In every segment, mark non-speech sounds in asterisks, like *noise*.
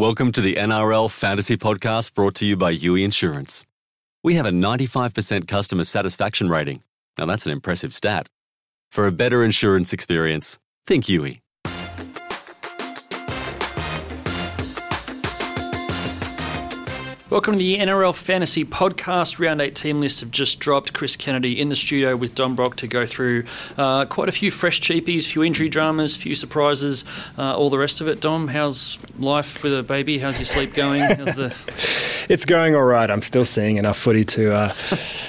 Welcome to the NRL Fantasy Podcast brought to you by Youi Insurance. We have a 95% customer satisfaction rating. Now that's an impressive stat. For a better insurance experience, think Youi. Welcome to the NRL Fantasy Podcast. Round 8 team lists have just dropped. Chris Kennedy in the studio with Dom Brock to go through uh, quite a few fresh cheapies, a few injury dramas, a few surprises, uh, all the rest of it. Dom, how's life with a baby? How's your sleep going? *laughs* How's the... it's going all right. I'm still seeing enough footy to, uh,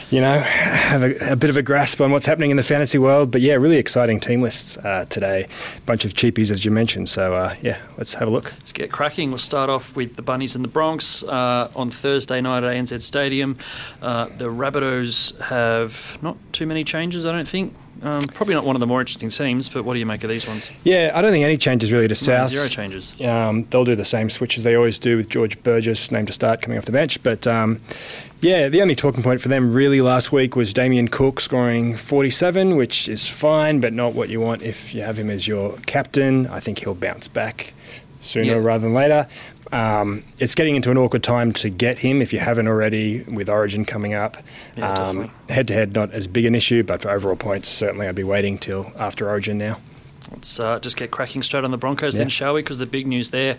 you know, have a, a, bit of a grasp on what's happening in the fantasy world. But yeah, really exciting team lists uh, today. Bunch of cheapies, as you mentioned. So uh, yeah, let's have a look. Let's get cracking. We'll start off with the Bunnies and the Bronx uh, on Thursday night at ANZ Stadium. Uh, the Rabbitohs have not too many changes, I don't think. Um, probably not one of the more interesting teams, but what do you make of these ones? Yeah, I don't think any changes really to South. zero changes. Um, they'll do the same switches they always do with George Burgess named to start coming off the bench. But um, yeah, the only talking point for them really last week was Damien Cook scoring 47, which is fine, but not what you want if you have him as your captain. I think he'll bounce back sooner yeah. rather than later. Um, it's getting into an awkward time to get him if you haven't already with Origin coming up. Head to head, not as big an issue, but for overall points, certainly I'd be waiting till after Origin now. Let's uh, just get cracking straight on the Broncos yeah. then, shall we? Because the big news there,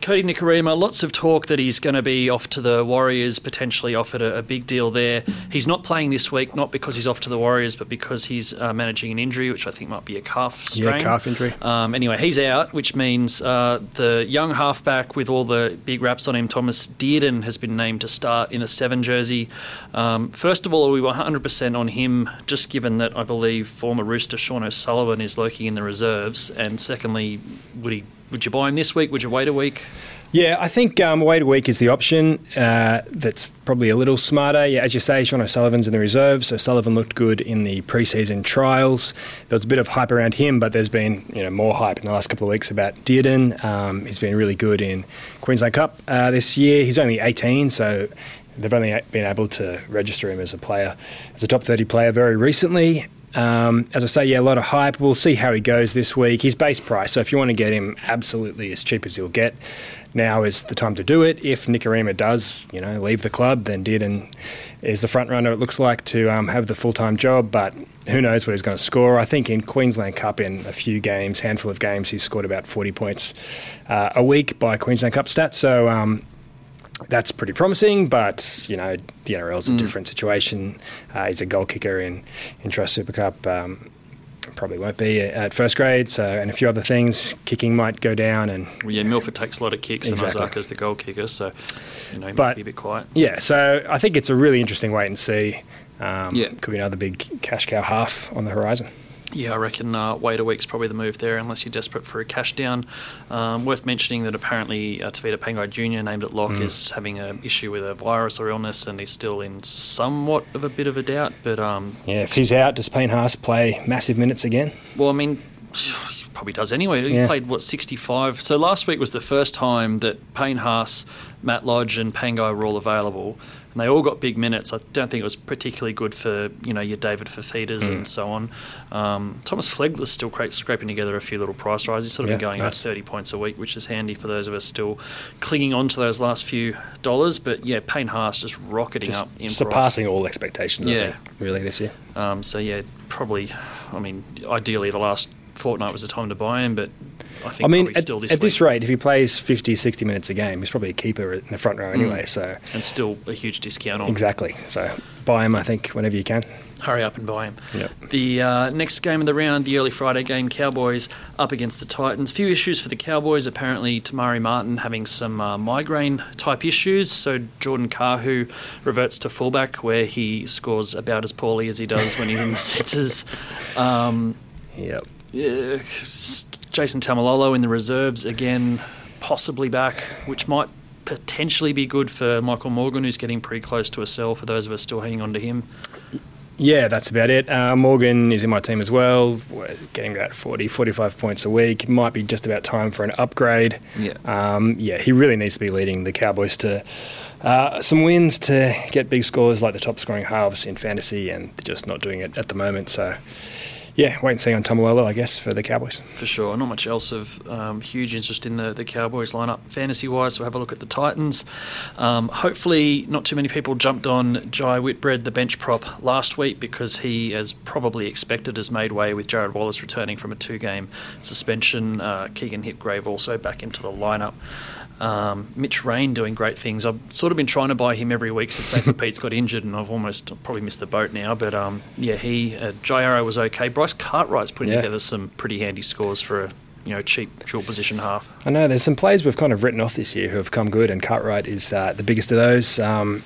Kodi Nikorima, lots of talk that he's going to be off to the Warriors, potentially offered a, a, big deal there. He's not playing this week, not because he's off to the Warriors, but because he's uh, managing an injury, which I think might be a calf strain. Yeah, calf injury. Um, anyway, he's out, which means uh, the young halfback with all the big raps on him, Thomas Dearden, has been named to start in a seven jersey. Um, first of all, we were 100% on him, just given that I believe former Rooster Sean O'Sullivan is lurking in the reserve reserves? And secondly, would he would you buy him this week? Would you wait a week? Yeah, I think um, wait a week is the option. Uh, that's probably a little smarter. Yeah, as you say, Sean O'Sullivan's in the reserves. So Sullivan looked good in the preseason trials. There was a bit of hype around him, but there's been you know more hype in the last couple of weeks about Dearden. Um, he's been really good in Queensland Cup uh, this year. He's only 18, so they've only been able to register him as a player, as a top 30 player very recently. Um, as I say, yeah, a lot of hype. We'll see how he goes this week. His base price, so if you want to get him absolutely as cheap as he'll get, now is the time to do it. If Nikorima does, you know, leave the club, then Dearden is the front runner. It looks like to um, have the full time job, but who knows what he's going to score? I think in Queensland Cup, in a few games, handful of games, he's scored about forty points uh, a week by Queensland Cup stats. So um, that's pretty promising, but you know the NRL is a mm. different situation. Uh, he's a goal kicker in Intrust Super Cup. Um, probably won't be at first grade. So, and a few other things, kicking might go down. And well, yeah, Milford takes a lot of kicks, exactly. and Isaako's the goal kicker, so you know he but, might be a bit quiet. Yeah, so I think it's a really interesting wait and see. Um, yeah, could be another big cash cow half on the horizon. Yeah, I reckon uh, wait a week's probably the move there, unless you're desperate for a cash down. Um, worth mentioning that apparently uh, Tevita Pangai Jr., named at lock, mm. is having an issue with a virus or illness, and he's still in somewhat of a bit of a doubt. But um, yeah, if he's out, does Payne Haas play massive minutes again? Well, I mean. *sighs* Probably does anyway. He yeah. played what 65. So last week was the first time that Payne Haas, Matt Lodge, and Pangai were all available and they all got big minutes. I don't think it was particularly good for you know your David Fifitas mm. and so on. Um, Thomas Flegler's still scraping together a few little price rises. He's sort of yeah, been going nice. about thirty points a week, which is handy for those of us still clinging on to those last few dollars. But yeah, Payne Haas just rocketing just up, in surpassing price. all expectations. Yeah, think, really this year. Um, so yeah, probably. I mean, ideally the last fortnight was the time to buy him, but I think I mean, at, this, at this rate, if he plays 50, 60 minutes a game, he's probably a keeper in the front row anyway. Mm. So and still a huge discount on exactly. So buy him, I think, whenever you can. Hurry up and buy him. Yep. The uh, next game of the round, the early Friday game, Cowboys up against the Titans. Few issues for the Cowboys. Apparently, Te Maire Martin having some uh, migraine type issues. So Jordan Kahu reverts to fullback, where he scores about as poorly as he does when he's in the centres. Um, yep. Yeah, Jason Taumalolo in the reserves again, possibly back, which might potentially be good for Michael Morgan, who's getting pretty close to a sell for those of us still hanging on to him. Yeah, that's about it. Uh, Morgan is in my team as well, We're getting about 40, 45 points a week. Might be just about time for an upgrade. Yeah, um, yeah, he really needs to be leading the Cowboys to uh, some wins to get big scores like the top scoring halves in fantasy, and just not doing it at the moment. So yeah, wait and see on Taumalolo, I guess, for the Cowboys. For sure. Not much else of um, huge interest in the, the Cowboys lineup fantasy wise. So have a look at the Titans. Um, hopefully, not too many people jumped on Jai Whitbread, the bench prop, last week because he, as probably expected, has made way with Jarrod Wallace returning from a two game suspension. Uh, Keegan Hipgrave also back into the lineup. Um, Mitch Rein doing great things. I've sort of been trying to buy him every week since Nathan *laughs* Peats got injured, and I've almost probably missed the boat now. But um, yeah, he uh, Jairo was okay. Bryce Cartwright's putting yeah. together some pretty handy scores for a you know cheap dual position half. I know there's some players we've kind of written off this year who have come good, and Cartwright is uh, the biggest of those. Um,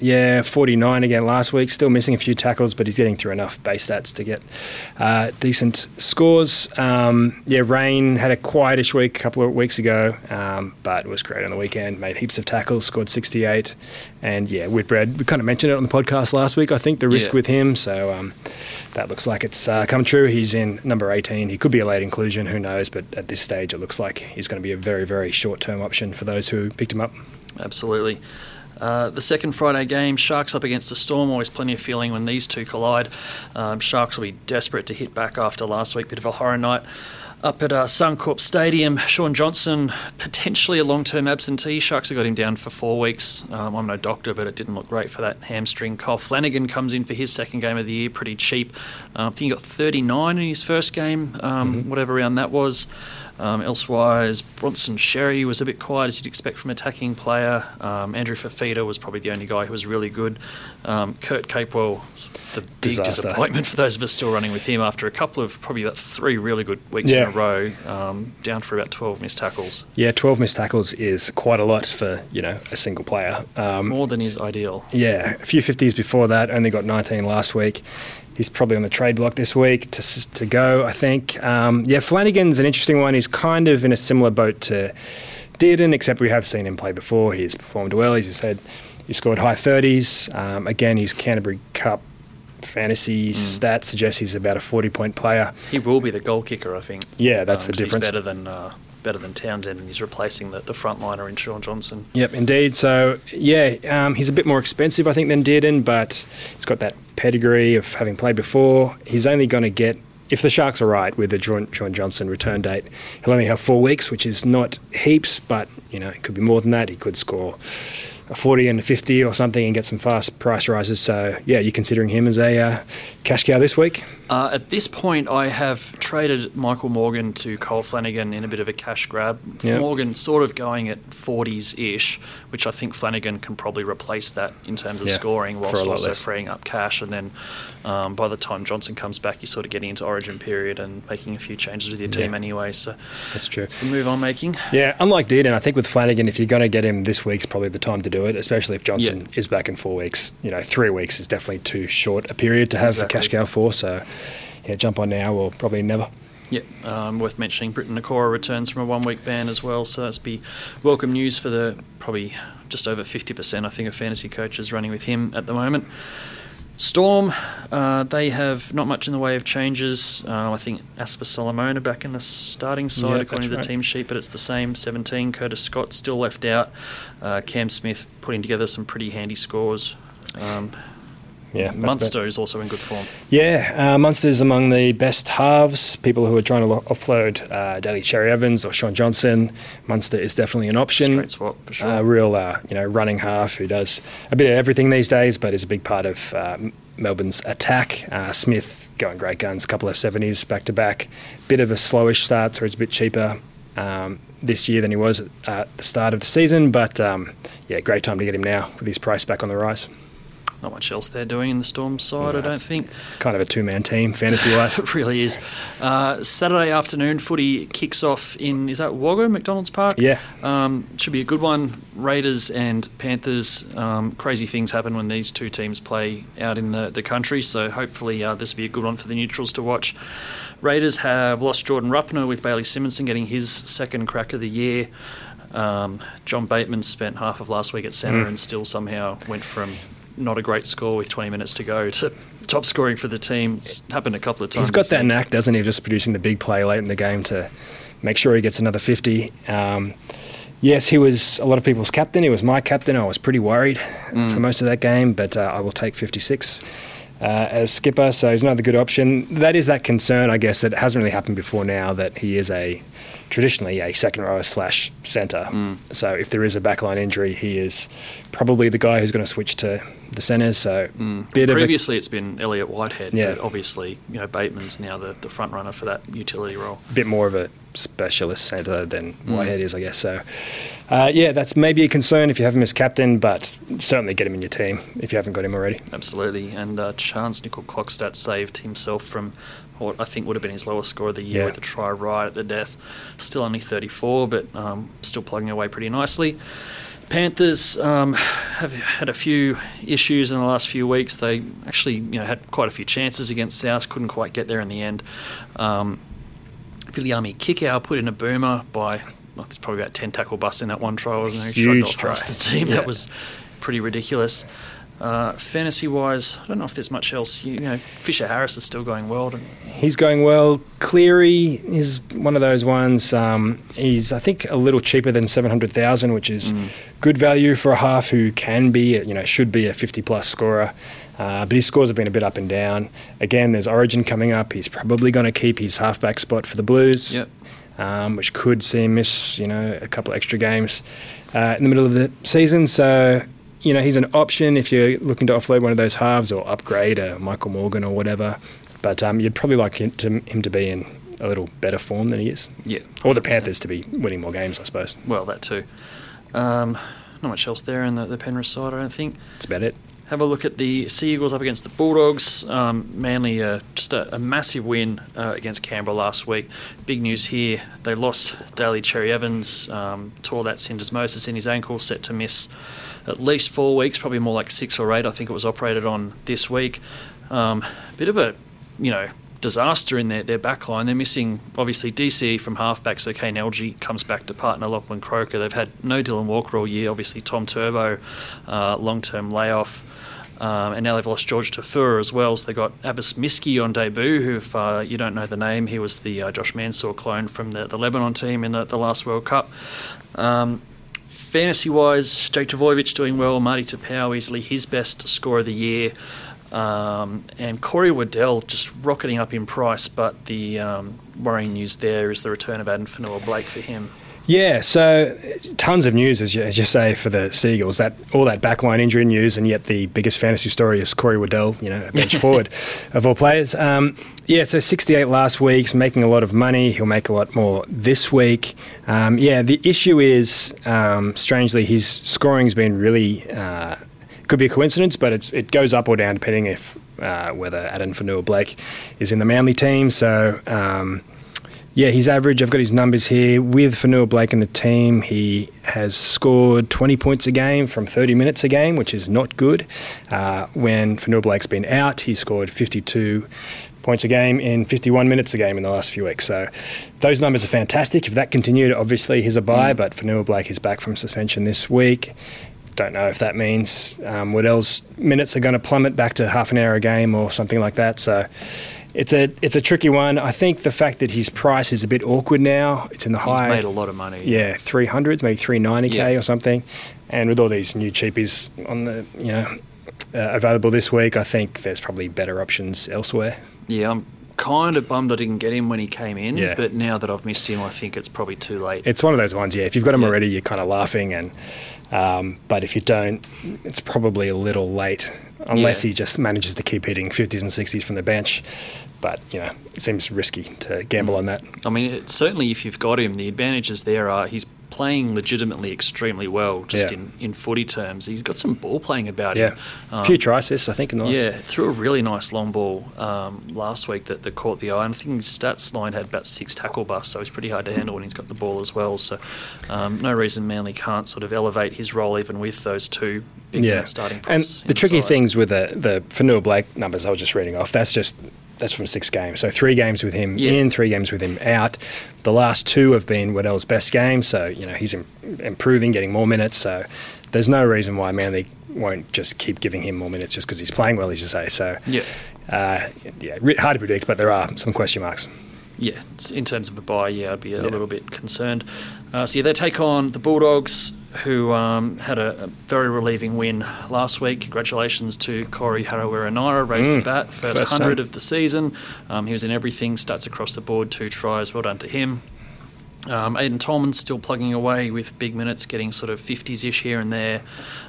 yeah, 49 again last week. Still missing a few tackles, but he's getting through enough base stats to get uh, decent scores. Um, yeah, Rein had a quietish week a couple of weeks ago, um, but was great on the weekend. Made heaps of tackles, scored 68. And yeah, Whitbread, we kind of mentioned it on the podcast last week, I think, the risk yeah. with him. So um, that looks like it's uh, come true. He's in number 18. He could be a late inclusion, who knows? But at this stage, it looks like he's going to be a very, very short term option for those who picked him up. Absolutely. Uh, the second Friday game, Sharks up against the Storm. Always plenty of feeling when these two collide. Um, Sharks will be desperate to hit back after last week. Bit of a horror night up at uh, Suncorp Stadium. Shaun Johnson, potentially a long term absentee. Sharks have got him down for four weeks. Um, I'm no doctor, but it didn't look great for that hamstring. Kyle Flanagan comes in for his second game of the year, pretty cheap. Uh, I think he got 39 in his first game, um, mm-hmm. whatever round that was. Um, elsewise, Bronson Xerri was a bit quiet as you'd expect from an attacking player. Um, Andrew Fifita was probably the only guy who was really good. Um, Kurt Capewell, the big Disaster. disappointment for those of us still running with him after a couple of probably about three really good weeks yeah. in a row, um, down for about 12 missed tackles. Yeah, 12 missed tackles is quite a lot for you know a single player. Um, More than is ideal. Yeah, a few 50s before that, only got 19 last week he's probably on the trade block this week to, to go, I think. Um, yeah, Flanagan's an interesting one. He's kind of in a similar boat to Dearden, except we have seen him play before. He's performed well. As you said, he scored high 30s. Um, again, his Canterbury Cup fantasy mm. stats suggest he's about a 40 point player. He will be the goal kicker, I think. Yeah, that's um, the difference. He's better than. Uh, better than Townsend, and he's replacing the, the frontliner in Shaun Johnson. Yep, indeed. So, yeah, um, he's a bit more expensive, I think, than Dearden, but he's got that pedigree of having played before. He's only going to get, if the Sharks are right with the John, Johnson return date, he'll only have four weeks, which is not heaps, but you know it could be more than that. He could score a 40 and a 50 or something and get some fast price rises. So, yeah, you're considering him as a uh, cash cow this week? Uh, at this point, I have traded Michael Morgan to Cole Flanagan in a bit of a cash grab. Yep. Morgan sort of going at 40s ish, which I think Flanagan can probably replace that in terms of yeah, scoring whilst also less. freeing up cash. And then um, by the time Johnson comes back, you're sort of getting into origin period and making a few changes with your team yeah. anyway. So that's true. It's the move I'm making. Yeah, unlike Dearden, I think with Flanagan, if you're going to get him this week's probably the time to do it, especially if Johnson yeah. is back in four weeks. You know, three weeks is definitely too short a period to have exactly. a cash cow for. So yeah, jump on now or probably never. Yep, um, worth mentioning. Briton Nikora returns from a one-week ban as well, so that's be welcome news for the probably just over fifty percent. I think of fantasy coaches running with him at the moment. Storm, uh, they have not much in the way of changes. Uh, I think Asofa Solomona back in the starting side, yeah, according to the right. team sheet, but it's the same 17. Curtis Scott still left out. Uh, Cam Smith putting together some pretty handy scores. Um, yeah, Munster is also in good form. Yeah, uh, is among the best halves. People who are trying to offload uh, Daly Cherry Evans or Shaun Johnson, Munster is definitely an option. Straight swap for sure. Uh, real, uh, you know, running half who does a bit of everything these days, but is a big part of uh, Melbourne's attack. Uh, Smith going great guns, couple of seventies back to back. Bit of a slowish start, so it's a bit cheaper. Um, this year than he was at the start of the season, but um, yeah, great time to get him now with his price back on the rise not much else they're doing in the Storm side, no, I don't think. It's kind of a two man team, fantasy wise. *laughs* it really is. Uh, Saturday afternoon footy kicks off in, is that Wagga, McDonald's Park? Yeah. Um, should be a good one. Raiders and Panthers. Um, crazy things happen when these two teams play out in the, the country, so hopefully uh, this will be a good one for the neutrals to watch. Raiders have lost Jordan Rapana with Bailey Simonsson getting his second crack of the year. Um, John Bateman spent half of last week at centre mm. and still somehow went from not a great score with 20 minutes to go to top scoring for the team. It's happened a couple of times. He's got that knack, doesn't he, of just producing the big play late in the game to make sure he gets another 50. Um, yes, he was a lot of people's captain. He was my captain. I was pretty worried mm. for most of that game, but uh, I will take 56. uh, as skipper, so he's another good option. That is that concern, I guess, that hasn't really happened before now that he is a traditionally a second rower slash centre. Mm. So if there is a backline injury, he is probably the guy who's going to switch to the centres. So mm. previously a, it's been Elliot Whitehead, yeah. but obviously you know Bateman's now the, the front runner for that utility role. A bit more of a specialist centre than mm. Whitehead is, I guess. So uh, yeah, that's maybe a concern if you have him as captain, but certainly get him in your team if you haven't got him already. Absolutely, and uh, Chance Nickel Clockstat saved himself from what I think would have been his lowest score of the year yeah. with a try right at the death. Still only 34, but um, still plugging away pretty nicely. Panthers um, have had a few issues in the last few weeks. They actually, you know, had quite a few chances against South, couldn't quite get there in the end. Um, Viliami Kikau put in a boomer by, well, there's probably about 10 tackle busts in that one try, wasn't there? Huge try. the team. Yeah. That was pretty ridiculous. Uh, fantasy wise, I don't know if there's much else. You, know, Fisher Harris is still going well. He's going well. Cleary is one of those ones. Um, he's, I think, a little cheaper than seven hundred thousand, which is mm. good value for a half who can be, you know, should be a fifty plus scorer. Uh, but his scores have been a bit up and down. Again, there's Origin coming up. He's probably going to keep his halfback spot for the Blues. Yep. Um, which could see him miss, you know, a couple extra games uh, in the middle of the season. So you know, he's an option if you're looking to offload one of those halves or upgrade a Michael Morgan or whatever. But um, you'd probably like him to, him to be in a little better form than he is. Yeah. Or the Panthers to be winning more games, I suppose. Well, that too. Um, not much else there in the, the Penrith side, I don't think. That's about it. Have a look at the Sea Eagles up against the Bulldogs. Um, Manly, uh, just a, a, massive win uh, against Canberra last week. Big news here: they lost Daly Cherry Evans, um, tore that syndesmosis in his ankle, set to miss at least four weeks, probably more like six or eight. I think it was operated on this week. Um, bit of a, you know, disaster in their, their back line. They're missing, obviously, DCE from halfback, so Kane Elgey comes back to partner Lachlan Croker. They've had no Dylan Walker all year. Obviously, Tom Turbo, uh, long term layoff. Um, and now they've lost George Taufua as well. So they've got Abbas Miski on debut, who, if uh, you don't know the name, he was the uh, Josh Mansour clone from the, the Lebanon team in the, the last World Cup. Um, fantasy wise, Jake Trbojevic doing well. Marty Taupau easily his best score of the year. Um, and Corey Waddell just rocketing up in price, but the um, worrying news there is the return of Addin Fonua-Blake for him. Yeah, so tons of news, as you, as you say, for the Seagulls. That all that backline injury news, and yet the biggest fantasy story is Corey Waddell, you know, bench *laughs* forward of all players. Um, yeah, so 68 last week, making a lot of money. He'll make a lot more this week. Um, yeah, the issue is, um, strangely, his scoring's been really. Uh, could be a coincidence, but it's it goes up or down depending if uh, whether Addin Fonua-Blake is in the Manly team. So um, yeah, his average, I've got his numbers here. With Fonua-Blake in the team, he has scored 20 points a game from 30 minutes a game, which is not good. Uh, when Fonua-Blake's been out, he scored 52 points a game in 51 minutes a game in the last few weeks. So those numbers are fantastic. If that continued, obviously he's a buy, mm. but Fonua-Blake is back from suspension this week. Don't know if that means um, Waddell's minutes are going to plummet back to half an hour a game or something like that. So it's a it's a tricky one. I think the fact that his price is a bit awkward now. It's in the high. He's made a lot of money. Yeah, three hundreds, maybe three ninety k or something. And with all these new cheapies on the you know uh, available this week, I think there's probably better options elsewhere. Yeah, I'm kind of bummed I didn't get him when he came in. Yeah. But now that I've missed him, I think it's probably too late. It's one of those ones. Yeah, if you've got him yeah. already, you're kind of laughing and. Um, but if you don't, it's probably a little late, unless yeah. he just manages to keep hitting 50s and 60s from the bench but you know it seems risky to gamble mm. on that. I mean, it, certainly if you've got him, the advantages there are he's playing legitimately extremely well, just yeah. in, in footy terms. He's got some ball playing about yeah. him. Um, a few try assists, I think, in the Yeah, threw a really nice long ball um, last week that, that caught the eye. And I think his stats line had about six tackle busts, so he's pretty hard to handle when he's got the ball as well. So um, no reason Manly can't sort of elevate his role even with those two big yeah. starting And the tricky things with the, the Fonua-Blake numbers I was just reading off, that's just that's from six games. So three games with him yeah. in, three games with him out. The last two have been Waddell's best games. So you know he's Im- improving, getting more minutes. So there's no reason why Manly won't just keep giving him more minutes just because he's playing well, as you say. So yeah, uh, yeah, hard to predict, but there are some question marks. Yeah, in terms of a buy, yeah, I'd be a yeah. little bit concerned. Uh, so yeah, they take on the Bulldogs who um, had a, a, very relieving win last week. Congratulations to Corey Harawira-Naera, raised mm, the bat, first, first 100 time. of the season. Um, he was in everything, stats across the board, two tries, well done to him. Um, Aiden Tolman's still plugging away with big minutes, getting sort of 50s ish here and there.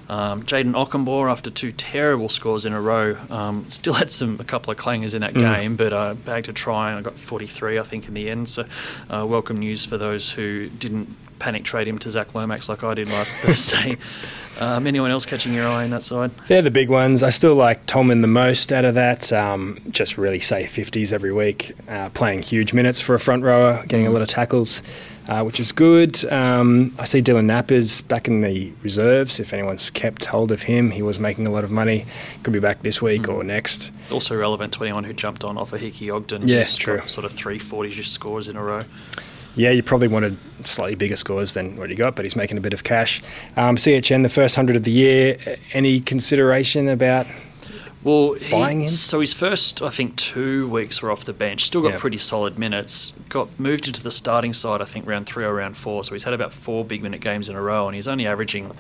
Um, Jayden Okunbor, after two terrible scores in a row, um, still had some a couple of clangers in that mm. game, but uh, bagged a try and I got 43, I think, in the end. So, uh, welcome news for those who didn't panic trade him to Zach Lomax like I did last *laughs* Thursday. Um, anyone else catching your eye on that side? They're the big ones. I still like Tolman the most out of that. Um, just really safe 50s every week, uh, playing huge minutes for a front rower, getting a lot of tackles. Uh, which is good. Um, I see Dylan Napa's back in the reserves. If anyone's kept hold of him, he was making a lot of money. Could be back this week mm. or next. Also relevant to anyone who jumped on Ofahiki Ogden. Yeah, true. Sort of three 40 scores in a row. Yeah, you probably wanted slightly bigger scores than what he got, but he's making a bit of cash. Um, CHN, the first hundred of the year. Any consideration about well, buying him? So his first, I think, two weeks were off the bench. Still got pretty solid minutes. Got moved into the starting side, I think, round three or round four. So he's had about four big minute games in a row, and he's only averaging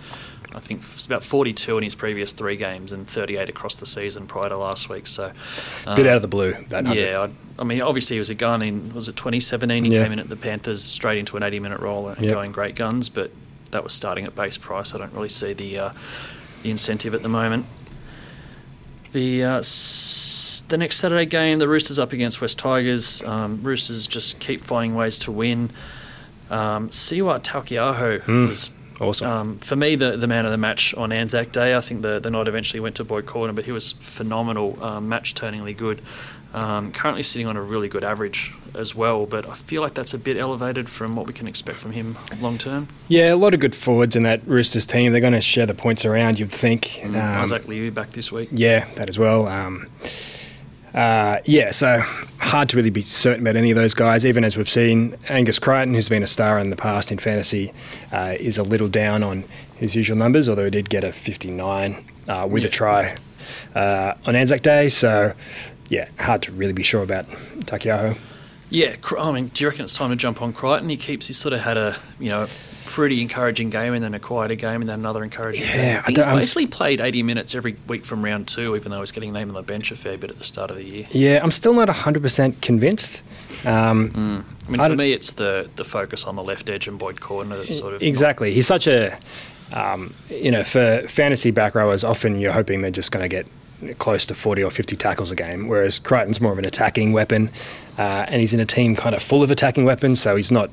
I think it's about 42 in his previous three games and 38 across the season prior to last week. So, um, bit out of the blue. That yeah, I, I, mean, obviously he was a gun in was it 2017? He yeah. came in at the Panthers straight into an 80 minute role and yep. going great guns, but that was starting at base price. I don't really see the uh, the incentive at the moment. The uh, s- the next Saturday game, the Roosters up against West Tigers. Um, Roosters just keep finding ways to win. Um, Siwa Taukei'aho mm. was Awesome. Um, for me, the, the man of the match on Anzac Day, I think the, the night eventually went to Boyd Cordner, but he was phenomenal, um, match turningly good. Um, currently sitting on a really good average as well, but I feel like that's a bit elevated from what we can expect from him long term. Yeah, a lot of good forwards in that Roosters team. They're going to share the points around, you'd think. Mm, Isaac Liu back this week. Yeah, that as well. Uh, yeah, so hard to really be certain about any of those guys. Even as we've seen, Angus Crichton, who's been a star in the past in fantasy, uh, is a little down on his usual numbers, although he did get a 59 uh, with yeah. a try uh, on Anzac Day. So, yeah, hard to really be sure about Taukei'aho. Yeah, I mean, do you reckon it's time to jump on Crichton? He keeps, he's sort of had a, you know, pretty encouraging game and then a quieter game and then another encouraging yeah, game. I he's basically I'm, played 80 minutes every week from round two, even though he was getting named on the bench a fair bit at the start of the year. Yeah, I'm still not 100% convinced. Um, mm. I mean, I for me, it's the, the focus on the left edge and Boyd Cordner that's sort of. Exactly. Not... He's such a. Um, you know, for fantasy back rowers, often you're hoping they're just going to get close to 40 or 50 tackles a game, whereas Crichton's more of an attacking weapon, uh, and he's in a team kind of full of attacking weapons, so he's not,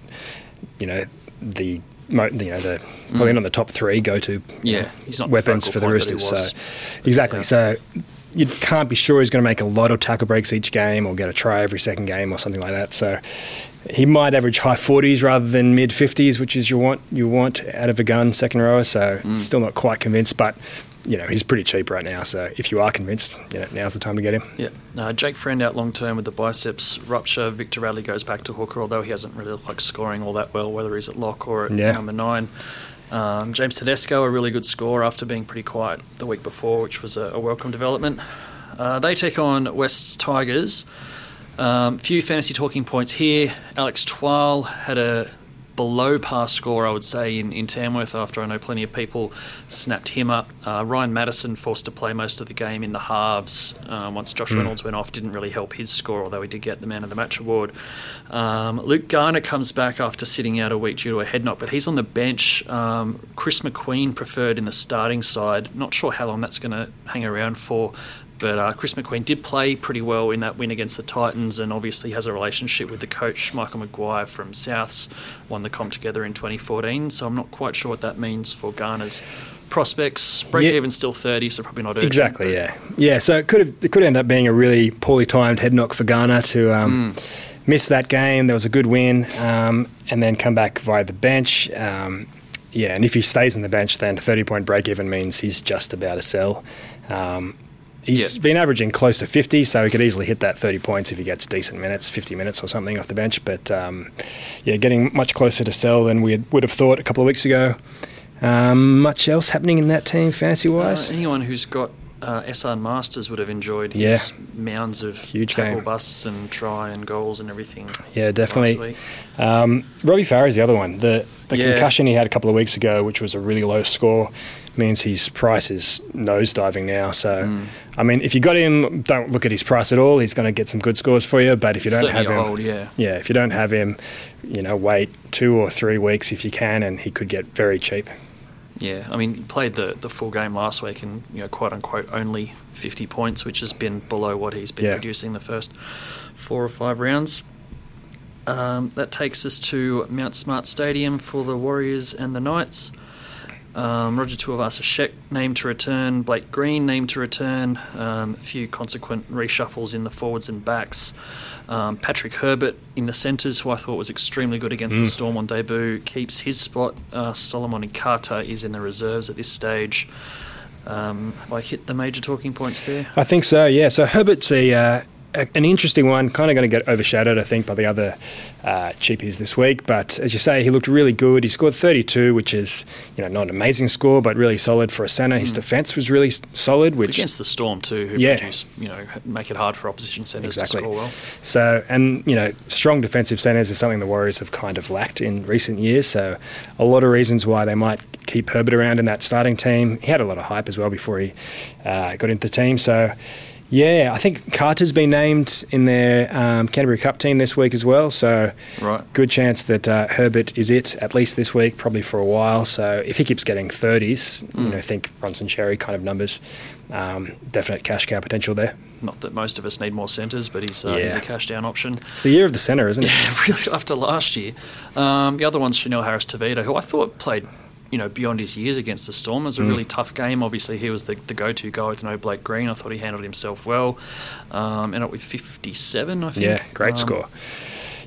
you know, the you know the probably mm. not the top three go to yeah know, weapons for the Roosters. So exactly. So you can't be sure he's going to make a lot of tackle breaks each game or get a try every second game or something like that. So he might average high 40s rather than mid 50s, which is you want you want out of a gun second rower. So mm. still not quite convinced, but you know, he's pretty cheap right now. So if you are convinced, you know, now's the time to get him. Yeah. Uh, Jake Friend out long term with the biceps rupture. Victor Radley goes back to hooker, although he hasn't really looked like scoring all that well, whether he's at lock or at yeah. number nine. Um, James Tedesco, a really good score after being pretty quiet the week before, which was a, a welcome development. Uh, they take on West Tigers. Um, few fantasy talking points here. Alex Twal had a below par score, I would say, in, in Tamworth after I know plenty of people snapped him up. Uh, Ryan Matterson forced to play most of the game in the halves um, once Josh mm. Reynolds went off, didn't really help his score, although he did get the man of the match award. Um, Luke Garner comes back after sitting out a week due to a head knock, but he's on the bench. Um, Chris McQueen preferred in the starting side. Not sure how long that's going to hang around for. But uh, Chris McQueen did play pretty well in that win against the Titans and obviously has a relationship with the coach, Michael Maguire from Souths, won the comp together in 2014. So I'm not quite sure what that means for Garner's prospects. Break yeah. even still 30, so probably not urgent, Exactly, yeah. Yeah, so it could, have, it could end up being a really poorly timed head knock for Garner to um, mm. miss that game. There was a good win um, and then come back via the bench. Um, yeah, and if he stays on the bench, then 30 point break even means he's just about to sell. Um, He's been averaging close to 50, so he could easily hit that 30 points if he gets decent minutes, 50 minutes or something off the bench. But um, yeah, getting much closer to sell than we would have thought a couple of weeks ago. Um, much else happening in that team, fantasy wise? Uh, anyone who's got uh, Esan Marsters would have enjoyed Yeah. his mounds of Huge tackle game. busts and try and goals and everything. Yeah, definitely. Um, Robbie Farah is the other one. The, the Yeah. concussion he had a couple of weeks ago, which was a really low score, means his price is nosediving now. So, Mm. I mean, if you got him, don't look at his price at all. He's going to get some good scores for you. But if you don't Certainly have him, old, yeah. yeah, if you don't have him, you know, wait two or three weeks if you can, and he could get very cheap. Yeah, I mean, he played the, the full game last week and, you know, quote unquote, only 50 points, which has been below what he's been Yeah. producing the first four or five rounds. Um, that takes us to Mount Smart Stadium for the Warriors and the Knights. Um, Roger Tuivasa-Sheck named to return, Blake Green named to return, um, a few consequent reshuffles in the forwards and backs. Um, Patrick Herbert in the centres, who I thought was extremely good against the Storm on debut, keeps his spot. Uh, Solomone Kata is in the reserves at this stage. Um, have I hit the major talking points there? I think so. Yeah. So Herbert's a, uh, a an interesting one. Kind of going to get overshadowed, I think, by the other uh, cheapies this week. But as you say, he looked really good. He scored 32, which is you know not an amazing score, but really solid for a centre. His defence was really solid, which Against the Storm too, who Yeah. produce, you know, make it hard for opposition centres Exactly. to score well. So, and you know, strong defensive centres is something the Warriors have kind of lacked in recent years. So, a lot of reasons why they might keep Herbert around in that starting team. He had a lot of hype as well before he uh, got into the team. So, yeah, I think Kata's been named in their um, Canterbury Cup team this week as well. So, Right. good chance that uh, Herbert is it at least this week, probably for a while. So, if he keeps getting 30s, you know, think Bronson Xerri kind of numbers, um, definite cash cow potential there. Not that most of us need more centres, but he's, uh, he's a cash down option. It's the year of the centre, isn't it? *laughs* Yeah, really after last year. Um, the other one's Chanel Harris Tavita, who I thought played, you know, beyond his years against the Storm. It was a Mm. really tough game. Obviously, he was the, the go-to guy with no Blake Green. I thought he handled himself well. Um, ended up with 57, I think. Yeah, great Um, score.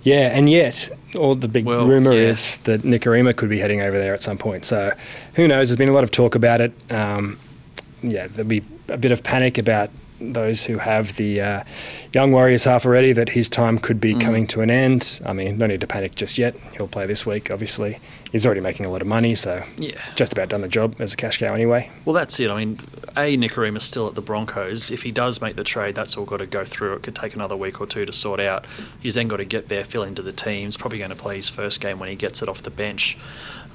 Yeah, and yet all the big Well, rumor yeah. is that Nikorima could be heading over there at some point. So who knows? There's been a lot of talk about it. Um, yeah, there'll be a bit of panic about those who have the uh, young Warriors half already that his time could Mm. be coming to an end. I mean, no need to panic just yet. He'll play this week, obviously. He's already making a lot of money, so Yeah. just about done the job as a cash cow anyway. Well, that's it. I mean, A, Nikorima's still at the Broncos. If he does make the trade, that's all got to go through. It could take another week or two to sort out. He's then got to get there, fill into the team. He's probably going to play his first game when he gets it off the bench,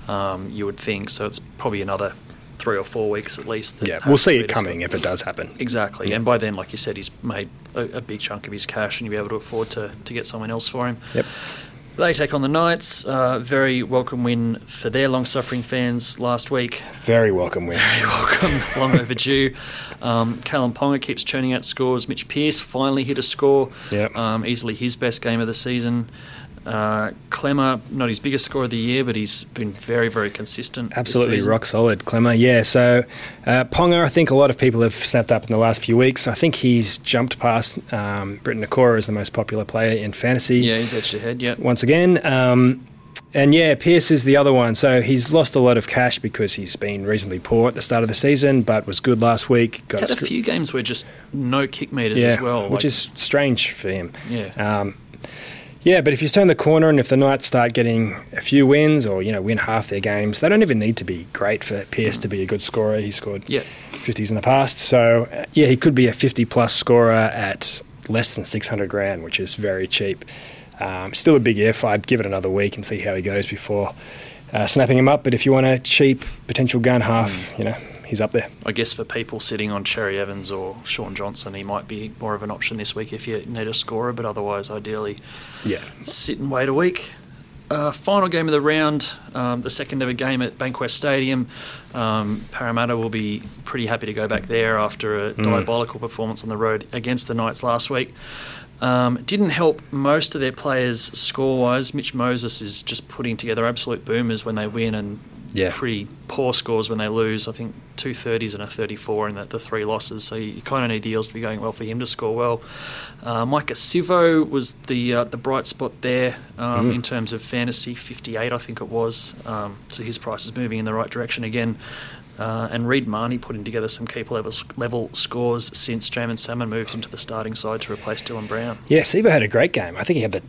um, you would think. So it's probably another three or four weeks at least. Yeah, we'll see it coming if it does happen. Exactly. And by then, like you said, he's made a, a big chunk of his cash and you'll be able to afford to, to get someone else for him. Yep. They take on the Knights. Uh, very welcome win for their long suffering fans last week. Very welcome win. Very welcome, *laughs* long overdue. Um, Kalyn Ponga keeps churning out scores. Mitch Pearce finally hit a score. Yep. Um, easily his best game of the season. Uh, Klemmer, not his biggest score of the year, but he's been very, very consistent. Absolutely rock solid, Klemmer. Yeah, so uh, Ponga, I think a lot of people have snapped up in the last few weeks. I think he's jumped past um, Briton Nikora as the most popular player in fantasy Yeah, he's edged ahead. Yeah. once again. Um, and yeah, Pearce is the other one. So he's lost a lot of cash because he's been reasonably poor at the start of the season, but was good last week. Got Had a scr- few games where just no kick meters yeah, as well. which like- is strange for him. yeah. Um, yeah, but if you turn the corner and if the Knights start getting a few wins or you know win half their games, they don't even need to be great for Pearce to be a good scorer. He scored Yeah. 50s in the past, so uh, yeah, he could be a 50 plus scorer at less than 600 grand, which is very cheap. Um, still a big if. I'd give it another week and see how he goes before uh, snapping him up. But if you want a cheap potential gun half, you know he's up there. I guess for people sitting on Cherry Evans or Shaun Johnson, he might be more of an option this week if you need a scorer, but otherwise, ideally, Yeah, sit and wait a week. Uh, final game of the round, um, the second ever game at Bankwest Stadium. Um, Parramatta will be pretty happy to go back there after a diabolical performance on the road against the Knights last week. Um, didn't help most of their players score wise. Mitch Moses is just putting together absolute boomers when they win and Yeah. pretty poor scores when they lose. I think two thirties and a 34 in the, the three losses. So you, kind of need the Eels to be going well for him to score well. Uh, Maika Sivo was the uh, the bright spot there um, in terms of fantasy, 58 I think it was. Um, so his price is moving in the right direction again. Uh, and Reed Mahoney putting together some keeper level, level scores since Jaeman Salmon moved into the starting side to replace Dylan Brown. yeah. Sivo had a great game. I think he had the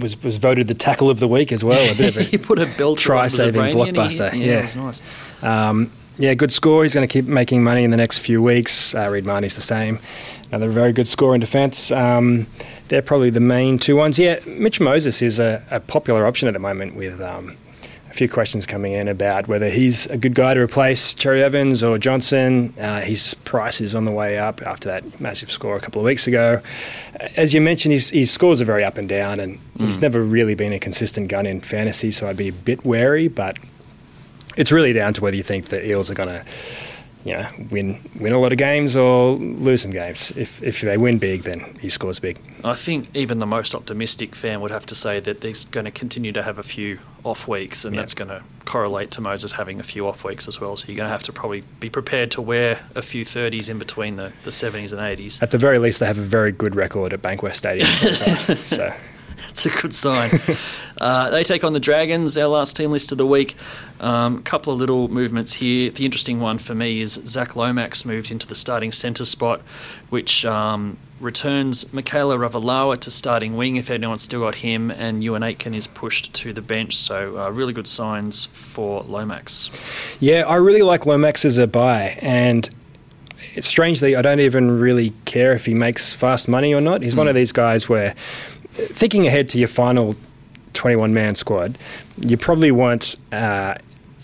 was was voted the tackle of the week as well. A bit of a *laughs* he put a belt try-saving blockbuster, Yeah, yeah. it was nice. Um, Yeah, good score. He's going to keep making money in the next few weeks. Uh, Reed Mahoney's the same. Another very good score in defence. Um, they're probably the main two ones. Yeah, Mitch Moses is a, a popular option at the moment with um, a few questions coming in about whether he's a good guy to replace Cherry Evans or Johnson. Uh, his price is on the way up after that massive score a couple of weeks ago. As you mentioned, his, his scores are very up and down, and mm. he's never really been a consistent gun in fantasy, so I'd be a bit wary, but it's really down to whether you think the Eels are going to you know, win win a lot of games or lose some games. If if they win big, then he scores big. I think even the most optimistic fan would have to say that he's going to continue to have a few off weeks, and that's going to correlate to Moses having a few off weeks as well. So you're going to have to probably be prepared to wear a few 30s in between the, the 70s and 80s. At the very least, they have a very good record at Bankwest Stadium. *laughs* so It's a good sign. *laughs* uh, they take on the Dragons, our last team list of the week. A um, couple of little movements here. The interesting one for me is Zach Lomax moved into the starting centre spot, which um, returns Mikaele Ravalawa to starting wing if anyone's still got him, and Euan Aitken is pushed to the bench. So, uh, really good signs for Lomax. Yeah, I really like Lomax as a buy, and it's strangely, I don't even really care if he makes fast money or not. He's mm. one of these guys where thinking ahead to your final 21 man squad, you probably want. Uh,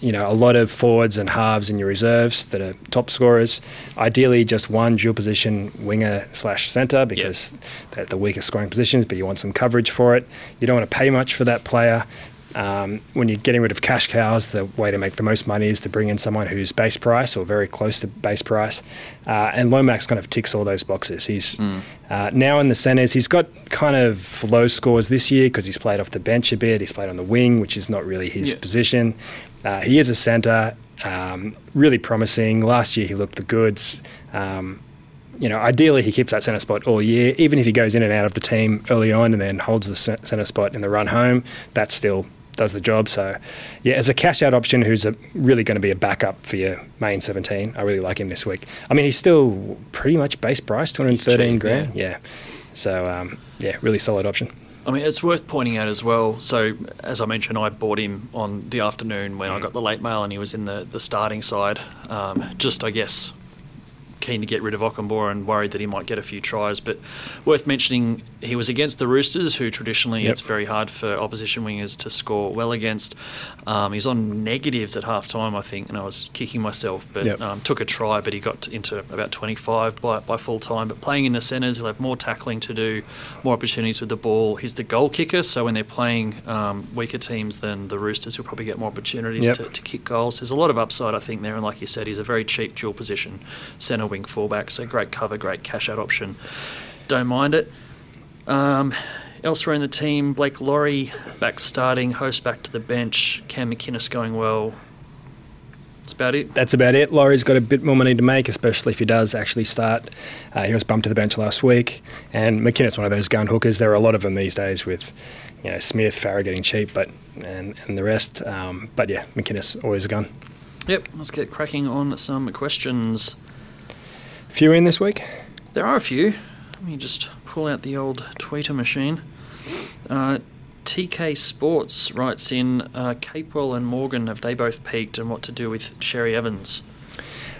you know, a lot of forwards and halves in your reserves that are top scorers. Ideally, just one dual position winger slash centre because yep. they're the weakest scoring positions, but you want some coverage for it. You don't want to pay much for that player. Um, when you're getting rid of cash cows, the way to make the most money is to bring in someone who's base price or very close to base price. Uh, and Lomax kind of ticks all those boxes. He's mm. uh, now in the centres. He's got kind of low scores this year because he's played off the bench a bit. He's played on the wing, which is not really his yeah. position. Uh, he is a centre, um, really promising. Last year he looked the goods. Um, you know, ideally he keeps that centre spot all year. Even if he goes in and out of the team early on and then holds the centre spot in the run home, that's still does the job. So, yeah, as a cash out option who's a, really going to be a backup for your main 17, I really like him this week. I mean, he's still pretty much base price, 213 cheap, grand. Yeah. yeah. So, um, yeah, really solid option. I mean, it's worth pointing out as well. So, as I mentioned, I bought him on the afternoon when mm. I got the late mail and he was in the, the starting side. Um, just, I guess, keen to get rid of Okunbor and worried that he might get a few tries. But worth mentioning, he was against the Roosters, who traditionally yep. it's very hard for opposition wingers to score well against. Um, he's on negatives at half time, I think, and I was kicking myself, but yep. um, took a try, but he got into about 25 by, by full time. But playing in the centres, he'll have more tackling to do, more opportunities with the ball. He's the goal kicker, so when they're playing um, weaker teams than the Roosters, he'll probably get more opportunities yep. to, to kick goals. There's a lot of upside, I think, there, and like you said, he's a very cheap dual position centre wing fullback, so great cover, great cash out option. Don't mind it. Um, elsewhere in the team, Blake Lawrie back starting, host back to the bench, Cam McInnes going well. That's about it. That's about it. Lawrie's got a bit more money to make, especially if he does actually start. Uh, he was bumped to the bench last week, and McInnes one of those gun hookers. There are a lot of them these days with, you know, Smith, Farah getting cheap, but and and the rest. Um, but yeah, McInnes always a gun. Yep. Let's get cracking on some questions. Few in this week. There are a few. Let me just pull out the old tweeter machine. Uh, TK Sports writes in uh, Capewell and Morgan, have they both peaked and what to do with Cherry Evans?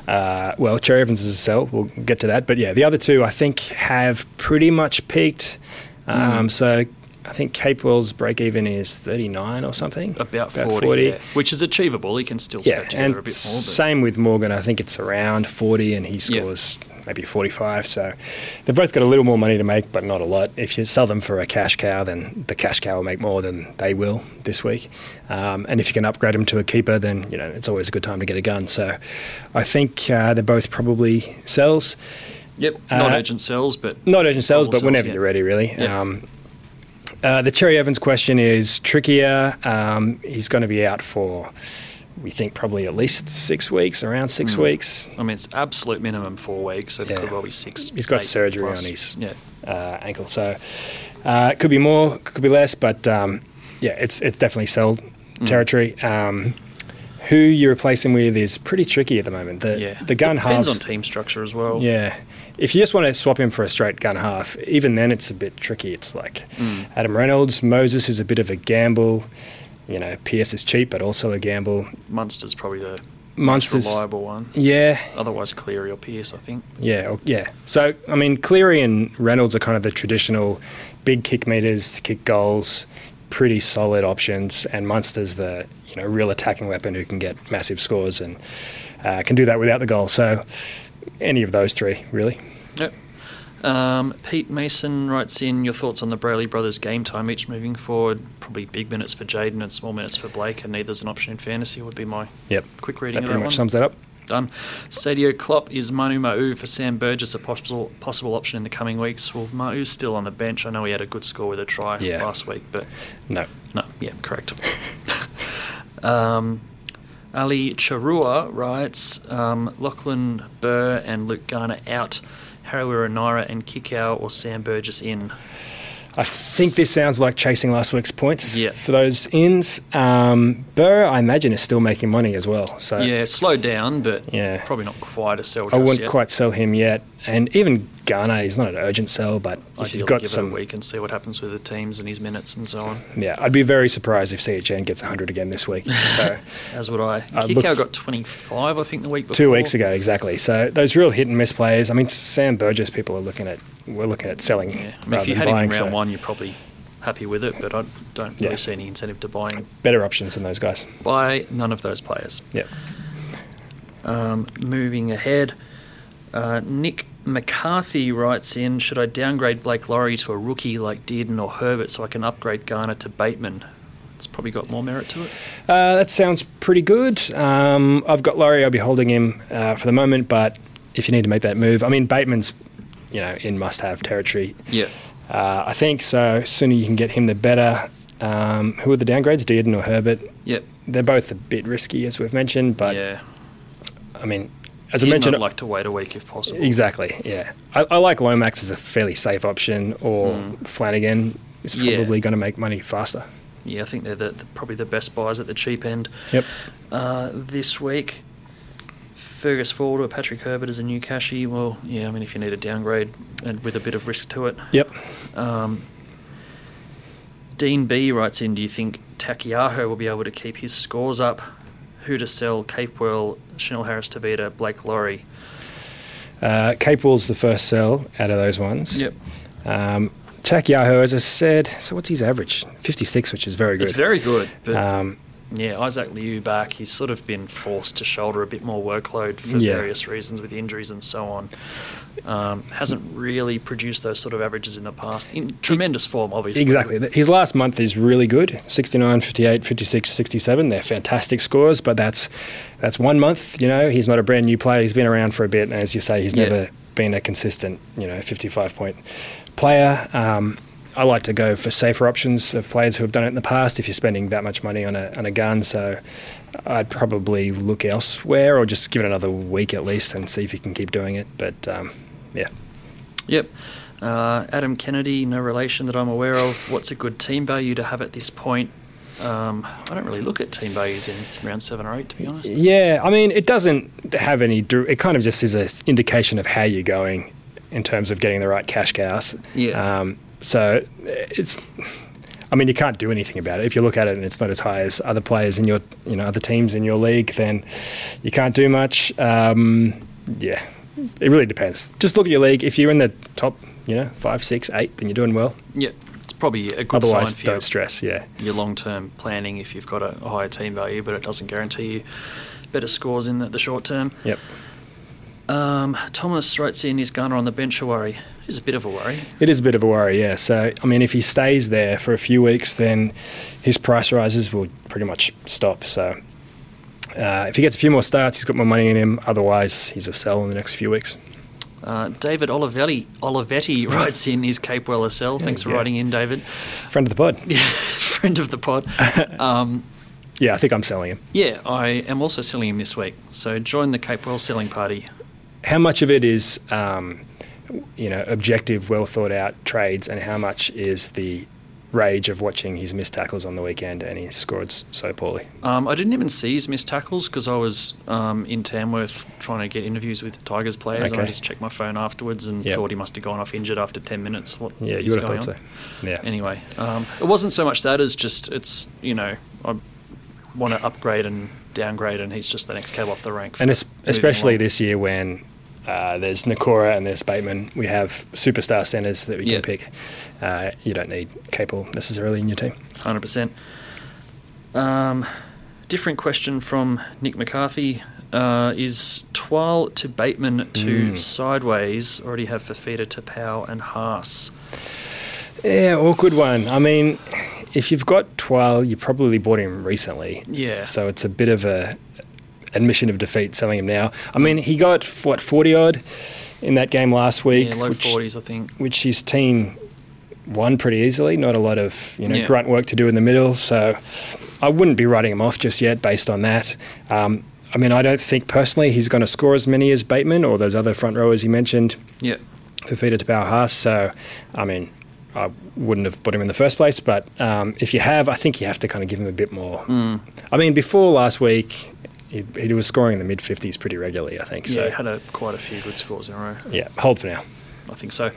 Uh, well, Cherry Evans is a sell. We'll get to that. But yeah, the other two I think have pretty much peaked. Um, mm. So I think Capewell's break even is 39 or something. About, about 40, 40. Yeah. which is achievable. He can still yeah, and a bit more. But. Same with Morgan. I think it's around 40 and he scores maybe 45. So they've both got a little more money to make, but not a lot. If you sell them for a cash cow, then the cash cow will make more than they will this week. Um, and if you can upgrade them to a keeper, then you know it's always a good time to get a gun. So I think uh, they're both probably sells. Yep, not uh, urgent sells, but not urgent sells, but whenever yeah. you're ready, really. Um, uh, the Cherry Evans question is trickier. Um, he's going to be out for we think probably at least six weeks, around six mm. weeks. I mean, it's absolute minimum four weeks. It yeah. could well be six. He's got surgery plus. on his yeah. uh, ankle, so uh, it could be more, could be less, but um, yeah, it's it's definitely sell mm. territory. Um, who you replace him with is pretty tricky at the moment. The yeah. the gun half depends halves, on team structure as well. Yeah. If you just want to swap him for a straight gun half, even then it's a bit tricky. It's like mm. Adam Reynolds, Moses is a bit of a gamble you know, Pearce is cheap, but also a gamble. Munster's probably the Munster's reliable one. Yeah, Otherwise, Cleary or Pearce, I think. yeah, or- yeah. So I mean, Cleary and Reynolds are kind of the traditional big kick meters, kick goals, pretty solid options, and Munster's the you know real attacking weapon who can get massive scores and uh, can do that without the goal. So any of those three, really. Yep. Um, Pete Mason writes in your thoughts on the Brailey brothers game time each moving forward. Probably big minutes for Jayden and small minutes for Blake, and neither's an option in fantasy. Would be my Yep. quick reading That of pretty that much one. sums that up. Done. Stadio Klopp is Manu Ma'u for Sam Burgess a possible possible option in the coming weeks. Well, Ma'u's still on the bench. I know he had a good score with a try Yeah. last week, but No. no, yeah, correct. *laughs* um, Ali Charua writes um, Lachlan Burr and Luke Garner out. Harry Naira and Kickow or Sam Burgess in. I think this sounds like chasing last week's points Yeah. for those ins. Um, Burr, I imagine, is still making money as well. So Yeah, slowed down, but Yeah. probably not quite a sell. I wouldn't yet. quite sell him yet. And even Garner, he's not an urgent sell, but if you've got give some, it a week and see what happens with the teams and his minutes and so on. yeah, I'd be very surprised if CHN gets 100 again this week. *laughs* So As would I. Uh, look- got 25, I think, the week before. two weeks ago, exactly. So those real hit and miss players. I mean, Sam Burgess, people are looking at. We're looking at selling. Yeah. I mean, if you had him in buying, round so one, you're probably happy with it, but I don't really Yeah. see any incentive to buying better options than those guys. Buy none of those players. Yeah. Um, moving ahead, uh, Nick McCarthy writes in Should I downgrade Blake Lawrie to a rookie like Dearden or Herbert so I can upgrade Garner to Bateman? It's probably got more merit to it. Uh, that sounds pretty good. Um, I've got Lawrie. I'll be holding him uh, for the moment, but if you need to make that move, I mean, Bateman's, you know, in must-have territory. Yeah. Uh, I think so. Sooner you can get him, the better. Um, who are the downgrades, Dearden or Herbert? Yep. They're both a bit risky, as we've mentioned, but yeah. I mean, as I mentioned, I'd like to wait a week if possible. exactly, yeah. I, I like Lomax as a fairly safe option, or Mm. Flanagan is Yeah. probably going to make money faster. Yeah, I think they're the, the, probably the best buys at the cheap end. Yep. Uh, this week, Fergus Ford or Patrick Herbert as a new cashy. Well, yeah, I mean, if you need a downgrade and with a bit of risk to it. Yep. Um, Dean B writes in Do you think Takiaho will be able to keep his scores up? Who to sell? Capewell, Chanel Harris Tavita, Blake Lawrie. Uh, Capewell's the first sell out of those ones. Yep. Um, Jack Yahoo, as I said, so what's his average? 56, which is very good. It's very good. But Um, yeah, Isaac Liu back. He's sort of been forced to shoulder a bit more workload for Yeah. various reasons with injuries and so on. Um, hasn't really produced those sort of averages in the past. In tremendous form, obviously. exactly. His last month is really good 69, 58, 56, 67. They're fantastic scores, but that's that's one month. You know, he's not a brand new player. He's been around for a bit. And as you say, he's Yeah. never been a consistent, you know, 55 point player. Um, I like to go for safer options of players who have done it in the past if you're spending that much money on a, on a gun. So I'd probably look elsewhere or just give it another week at least and see if he can keep doing it. But um, yeah. Yep. Uh, Adam Kennedy, no relation that I'm aware of. What's a good team value to have at this point? Um, I don't really look at team values in round seven or eight, to be honest. Yeah, I mean, it doesn't have any. It kind of just is an indication of how you're going in terms of getting the right cash cows. Yeah. Um, so it's. I mean, you can't do anything about it. If you look at it and it's not as high as other players in your, you know, other teams in your league, then you can't do much. Um, yeah, it really depends. Just look at your league. If you're in the top, you know, five, six, eight, then you're doing well. Yeah, It's probably a good Otherwise, sign for don't your, stress. Yeah. your long-term planning if you've got a, higher team value, but it doesn't guarantee you better scores in the, the short term. Yep. Um, Thomas writes in, is Garner on the bench a worry? It's a bit of a worry. It is a bit of a worry, yeah. So, I mean, if he stays there for a few weeks, then his price rises will pretty much stop. So, uh, if he gets a few more starts, he's got more money in him. Otherwise, he's a sell in the next few weeks. Uh, David Olivetti, Olivetti *laughs* writes in, is Capewell a sell? Thanks for Yeah. writing in, David. Friend of the pod. Yeah, *laughs* Friend of the pod. *laughs* Um, Yeah, I think I'm selling him. Yeah, I am also selling him this week. So join the Capewell selling party. How much of it is, um, you know, objective, well thought out trades, and how much is the rage of watching his missed tackles on the weekend and he scored so poorly? Um, I didn't even see his missed tackles because I was um, in Tamworth trying to get interviews with Tigers players. And I just checked my phone afterwards and Yep. thought he must have gone off injured after 10 minutes. What Yeah, you would have thought on? so. Yeah. Anyway, um, it wasn't so much that as just it's, you know, I want to upgrade and downgrade and he's just the next cab off the rank. And es- especially this year when uh, there's Nikora and there's Bateman, we have superstar centres that we Yeah. can pick. Uh, you don't need Capel necessarily in your team. Hundred percent. Um, different question from Nick McCarthy. Uh, is Twal to Bateman to Mm. sideways already have Fifita to Powell and Haas? Yeah, awkward one. I mean, if you've got Twal, you probably bought him recently. Yeah. So it's a bit of a admission of defeat selling him now. I mean, he got what forty odd in that game last week, Yeah, low which, forties, I think. which his team won pretty easily. Not a lot of you know Yeah. grunt work to do in the middle. So I wouldn't be writing him off just yet based on that. Um, I mean, I don't think personally he's going to score as many as Bateman or those other front rowers he mentioned. Yeah. Fifita to Haas. So, I mean, I wouldn't have put him in the first place. But um, if you have, I think you have to kind of give him a bit more. Mm. I mean, before last week, he, he was scoring in the mid 50s pretty regularly, I think. Yeah, So, had a, quite a few good scores in a row. yeah, hold for now. I think so.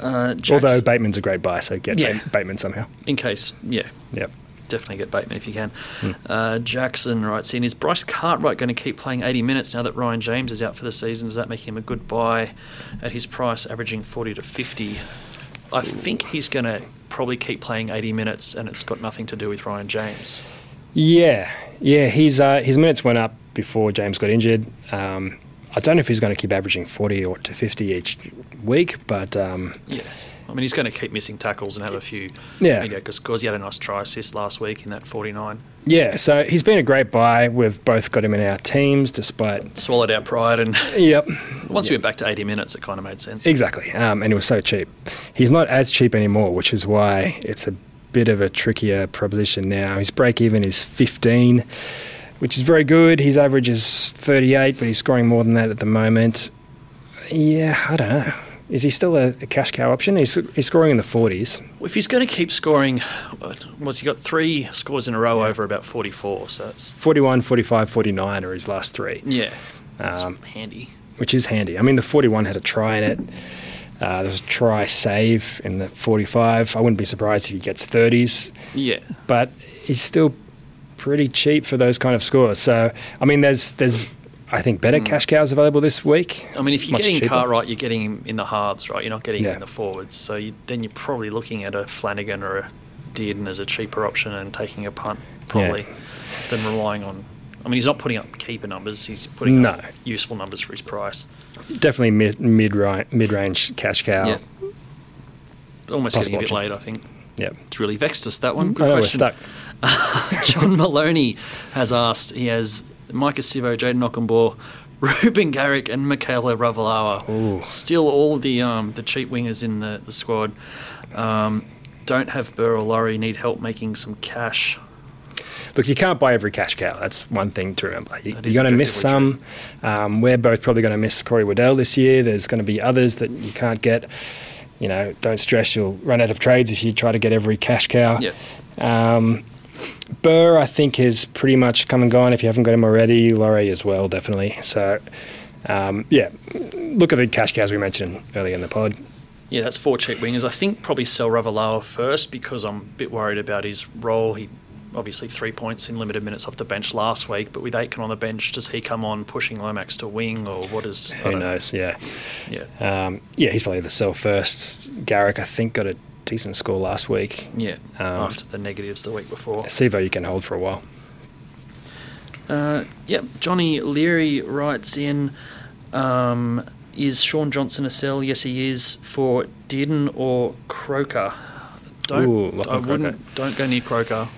Uh, Although Bateman's a great buy, so get Yeah. Bateman somehow. in case, yeah, Yep. definitely get Bateman if you can. Hmm. Uh, Jackson writes in: Is Bryce Cartwright going to keep playing 80 minutes now that Ryan James is out for the season? Does that make him a good buy at his price, averaging 40 to 50? I think he's going to probably keep playing 80 minutes, and it's got nothing to do with Ryan James. Yeah, yeah. His uh, his minutes went up before James got injured. Um, I don't know if he's going to keep averaging 40 or to 50 each week, but um, Yeah. I mean, he's going to keep missing tackles and have a few Yeah. because he had a nice try assist last week in that 49. yeah. So he's been a great buy. We've both got him in our teams, despite. Swallowed our pride, and Yep. once we went back to 80 minutes, it kind of made sense. Exactly, um, and he was so cheap. He's not as cheap anymore, which is why it's a bit of a trickier proposition now. His break even is 15, which is very good. His average is 38, but he's scoring more than that at the moment. Yeah, I don't know. Is he still a, a cash cow option? He's, he's scoring in the 40s. If he's going to keep scoring, what- what's he got? Three scores in a row over about 44, so it's 41, 45, 49 are his last three, yeah, Um, handy. which is handy. I mean, the 41 had a try in it. Uh, there was a try save in the 45. I wouldn't be surprised if he gets 30s. Yeah, but he's still pretty cheap for those kind of scores. So, I mean, there's there's I think better cash cows available this week. I mean, if you're getting cheaper. Cartwright, you're getting him in the halves, right? You're not getting him Yeah. in the forwards. So you, then you're probably looking at a Flanagan or a Dearden as a cheaper option and taking a punt, probably, than relying on. I mean, he's not putting up keeper numbers. He's putting No. up useful numbers for his price. Definitely mid mid mid range cash cow. Yeah. Almost getting a bit option. late, I think. Yeah, It's really vexed us that one. Good know question. we're stuck. *laughs* John Maloney has asked. He has Maika Sivo, Jayden Okunbor, *laughs* Ruben Garrick, and Mikaele Ravalawa. Ooh. Still, all the um, the cheap wingers in the the squad. Um, don't have Burr or Lawrie. Need help making some cash. Look, you can't buy every cash cow. That's one thing to remember. You, you're going to miss some. Um, we're both probably going to miss Corey Waddell this year. There's going to be others that you can't get. You know, don't stress. You'll run out of trades if you try to get every cash cow. Yeah. Um, Burr, I think, is pretty much come and gone if you haven't got him already. Lawrie as well, definitely. So, um, yeah, look at the cash cows we mentioned earlier in the pod. Yeah, that's four cheap wingers. I think probably sell Ravalawa first because I'm a bit worried about his role. He obviously three points in limited minutes off the bench last week, but with Aitken on the bench, does he come on pushing Lomax to wing or what is? Who knows? Yeah. Yeah, Um, yeah, he's probably the sell first. Garrick, I think, got a decent score last week. yeah. Um, after the negatives the week before. Sivo, you can hold for a while. Uh, yep, Johnny Leary writes in. Um, is Shaun Johnson a sell? Yes, he is for Dearden or Croker. Don't Ooh, I wouldn't Croker. don't go near Croker.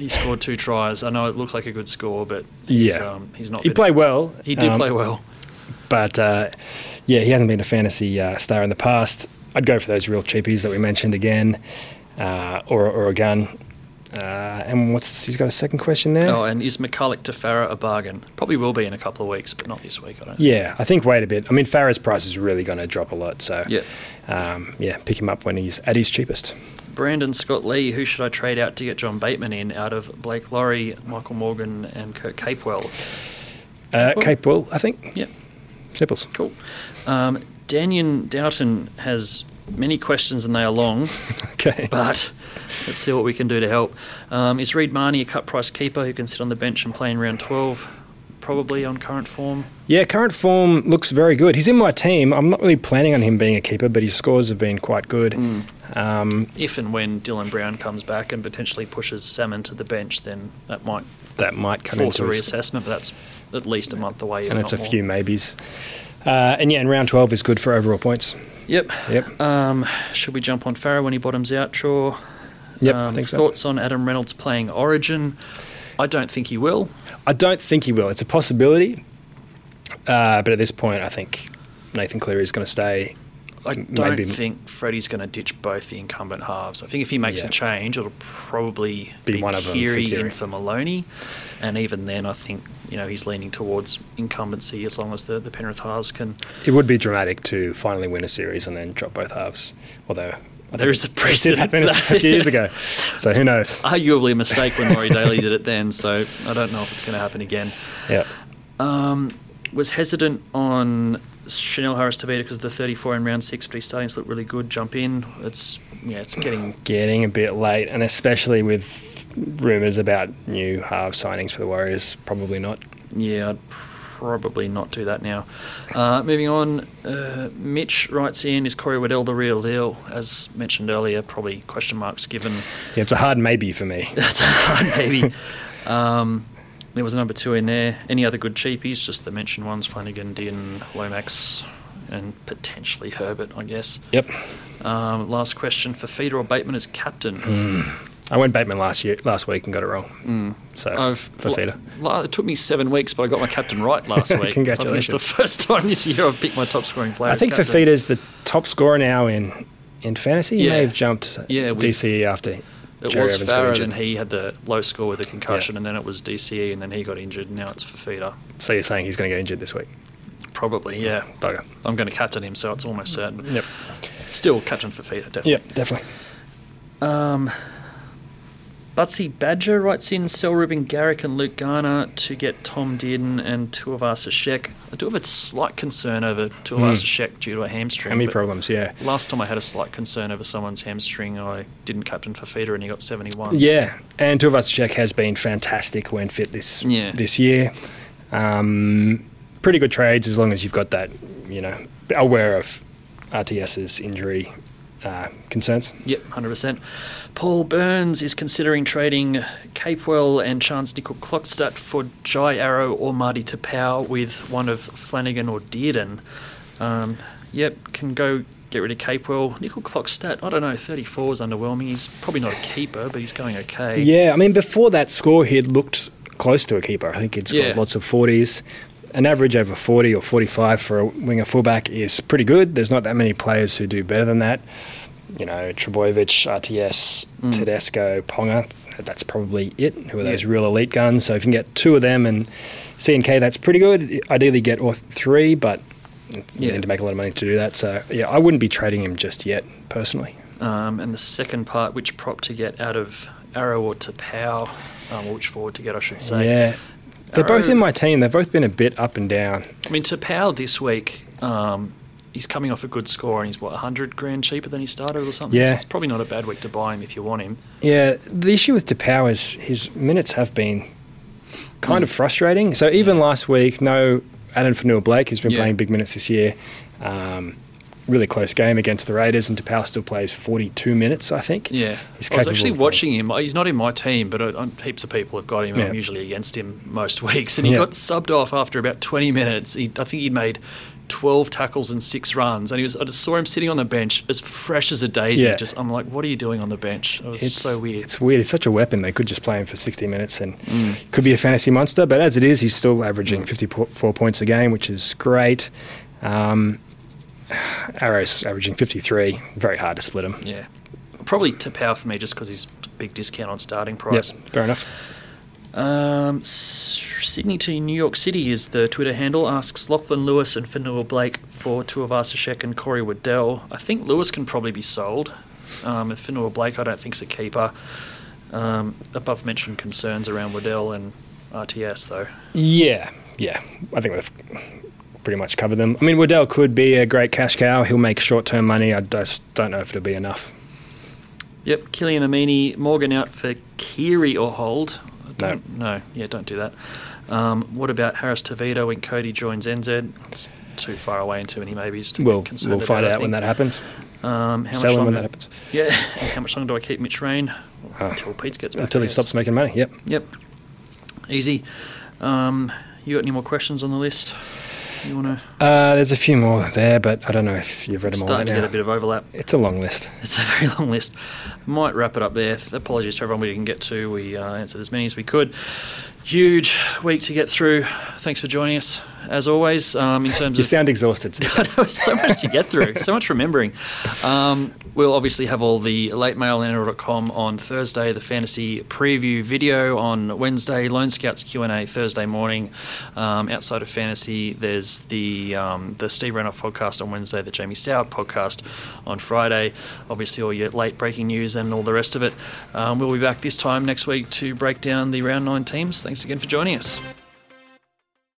He scored two tries. I know it looks like a good score, but he's, Yeah. um, he's not. He played well. He did um, play well. But uh, yeah, he hasn't been a fantasy uh, star in the past. I'd go for those real cheapies that we mentioned again, uh, or, or a gun. Uh, and what's he's got a second question there? Oh, and is McCulloch to Farah a bargain? Probably will be in a couple of weeks, but not this week. I don't. Yeah, I think wait a bit. I mean, Farah's price is really going to drop a lot. So Yeah. um, yeah, pick him up when he's at his cheapest. Brandon Scott Lee, who should I trade out to get John Bateman in out of Blake Lawrie, Michael Morgan, and Kurt Capewell? Uh, Well- Cape I think. Yeah. Simples. Cool. Um, Daniel Doughton has many questions and they are long. *laughs* Okay. But let's see what we can do to help. Um, is Reed Mahoney a cut price keeper who can sit on the bench and play in round 12? Probably on current form. Yeah, current form looks very good. He's in my team. I'm not really planning on him being a keeper, but his scores have been quite good. Um, If and when Dylan Brown comes back and potentially pushes Salmon to the bench, then that might that might come force into his, reassessment, but that's at least a month away. and it's a more. few maybes. Uh, and yeah, and round 12 is good for overall points. Yep. Yep. Um, should we jump on Farrow when he bottoms out? Sure. Yep, I Um, so. thoughts on Adam Reynolds playing Origin? I don't think he will. I don't think he will. It's a possibility. Uh, but at this point, I think Nathan Cleary is going to stay. I don't maybe- think Freddie's going to ditch both the incumbent halves. I think if he makes Yeah. a change, it'll probably Be be, one of them for Keary in for Maloney, and even then, I think you know he's leaning towards incumbency as long as the, the Penrith halves can. It would be dramatic to finally win a series and then drop both halves. Although There think a precedent happen for a that. few years ago. So who knows? Arguably a mistake when Laurie Daley did it then, so *laughs* I don't know if it's going to happen again. Yeah. Um, was hesitant on Chanel Harris Tavita because of the 34 in round six, but he's starting to look really good. Jump in. It's yeah, it's getting Getting a bit late, and especially with rumours about new half signings for the Warriors, probably not. yeah. I'd probably not do that now. Uh, moving on, uh, Mitch writes in: Is Corey Waddell the real deal? As mentioned earlier, probably question marks given. Yeah, it's a hard maybe for me. *laughs* That's a hard maybe. Um, there was a number two in there. Any other good cheapies? Just the mentioned ones: Flanagan, Dean, Lomax, and potentially Herbert, I guess. Yep. Um, last question Fifita or Bateman as captain. I went Bateman last year, last week, and got it wrong. So I've Fifita. la- it took me seven weeks, but I got my captain right *laughs* last week. Congratulations. So it's the first time this year I've picked my top scoring player. I think captain. Fifita's the top scorer now in in fantasy. He Yeah. may have jumped Yeah, DCE after. It Jerry was Evans Farah, and he had the low score with the concussion, and then it was DCE, and then he got injured. and Now it's Fifita. So you're saying he's going to get injured this week? Probably, yeah. Bugger. I'm going to captain him, so it's almost certain. Yep. Still captain Fifita, definitely. Yep. Definitely. Um, Butsy Badger writes in sell Ruben Garrick and Luke Garner to get Tom Dearden and Tuivasa Sheck. I do have a slight concern over Tuivasa Sheck due to a hamstring. Hammy problems. Yeah. Last time I had a slight concern over someone's hamstring, I didn't captain Fifita and he got 71. Yeah, and Tuivasa-Sheck has been fantastic when fit this Yeah. this year. Um, pretty good trades as long as you've got that, you know, aware of RTS's injury uh, concerns. Yep, 100%. Paul Burns is considering trading Capewell and Charnze Nicoll-Klokstad for Jai Arrow or Marty Taupau with one of Flanagan or Dearden. Um, yep, can go get rid of Capewell. Nickel Clockstadt, I don't know, 34 is underwhelming. He's probably not a keeper, but he's going okay. Yeah, I mean, before that score, he'd looked close to a keeper. I think he'd scored Yeah. lots of 40s. An average over 40 or 45 for a winger fullback is pretty good. There's not that many players who do better than that. You know, Trbojevic, RTS, Tedesco, Ponga, that's probably it. Who are those Yeah. real elite guns? So if you can get two of them and CNK, that's pretty good. Ideally, get all th- but you Yeah. need to make a lot of money to do that. So yeah, I wouldn't be trading him just yet, personally. Um, and the second part, which prop to get out of Arrow or Taupau, um, or which forward to get, I should say. yeah, they're both in my team. They've both been a bit up and down. I mean, Taupau this week, um, he's coming off a good score and he's, what, 100 grand cheaper than he started or something? Yeah. So it's probably not a bad week to buy him if you want him. Yeah, the issue with Taupau is his minutes have been kind Mm. of frustrating. So even last week, no Addin Fonua-Blake, who's been Yeah. playing big minutes this year. Um, really close game against the Raiders, and Taupau still plays 42 minutes, I think. Yeah. He's I was actually watching him. He's not in my team, but uh, heaps of people have got him. and I'm usually against him most *laughs* weeks. And he Yeah. got subbed off after about 20 minutes. He, I think he made 12 tackles and six runs. And he was, I just saw him sitting on the bench as fresh as a daisy. Yeah. Just I'm like, what are you doing on the bench? It was It's so weird. It's weird. It's such a weapon. They could just play him for 60 minutes and Mm. could be a fantasy monster. But as it is, he's still averaging 54 points a game, which is great. Um, Arrow's averaging 53. Very hard to split him. Yeah. Probably Taupau for me just because he's big discount on starting price. Yep, fair enough. Um, Sydney to New York City is the Twitter handle. Asks Lachlan Lewis and Fonua-Blake for Tuivasa-Sheck and Corey Waddell. I think Lewis can probably be sold. Um, and Fonua-Blake, I don't think's a keeper. Um, above mentioned concerns around Waddell and RTS though. Yeah, yeah. I think we've pretty much covered them. I mean, Waddell could be a great cash cow. He'll make short term money. I just don't know if it'll be enough. Yep, Killian Amini, Morgan out for Keary or hold. No. No, yeah, don't do that. Um, what about Harris Tavita when Kodi joins NZ? It's too far away and too many maybes to We'll, be concerned we'll find about, out when that happens. Um, how Sell much him when that happens. Yeah, *laughs* how much longer do I keep Mitch Rein? Ah. Until Pete gets back. Until he stops making money. Yep. Yep. Easy. Um, you got any more questions on the list? You want to Uh, there's a few more there, but I don't know if you've read them all start right to get now. a bit of overlap? It's a long list. It's a very long list. Might wrap it up there. Apologies to everyone we didn't get to. We uh, answered as many as we could. Huge week to get through. Thanks for joining us, as always. Um, in terms You of sound exhausted. *laughs* I know, so much to get through, so much remembering. Um, we'll obviously have all the late mail at NRL.com on Thursday, the fantasy preview video on Wednesday, Lone Scouts Q&A Thursday morning. Um, outside of fantasy, there's the um, the Steve Renouf podcast on Wednesday, the Jamie Soward podcast on Friday. Obviously, all your late breaking news and all the rest of it. Um, we'll be back this time next week to break down the round nine teams. Thanks again for joining us.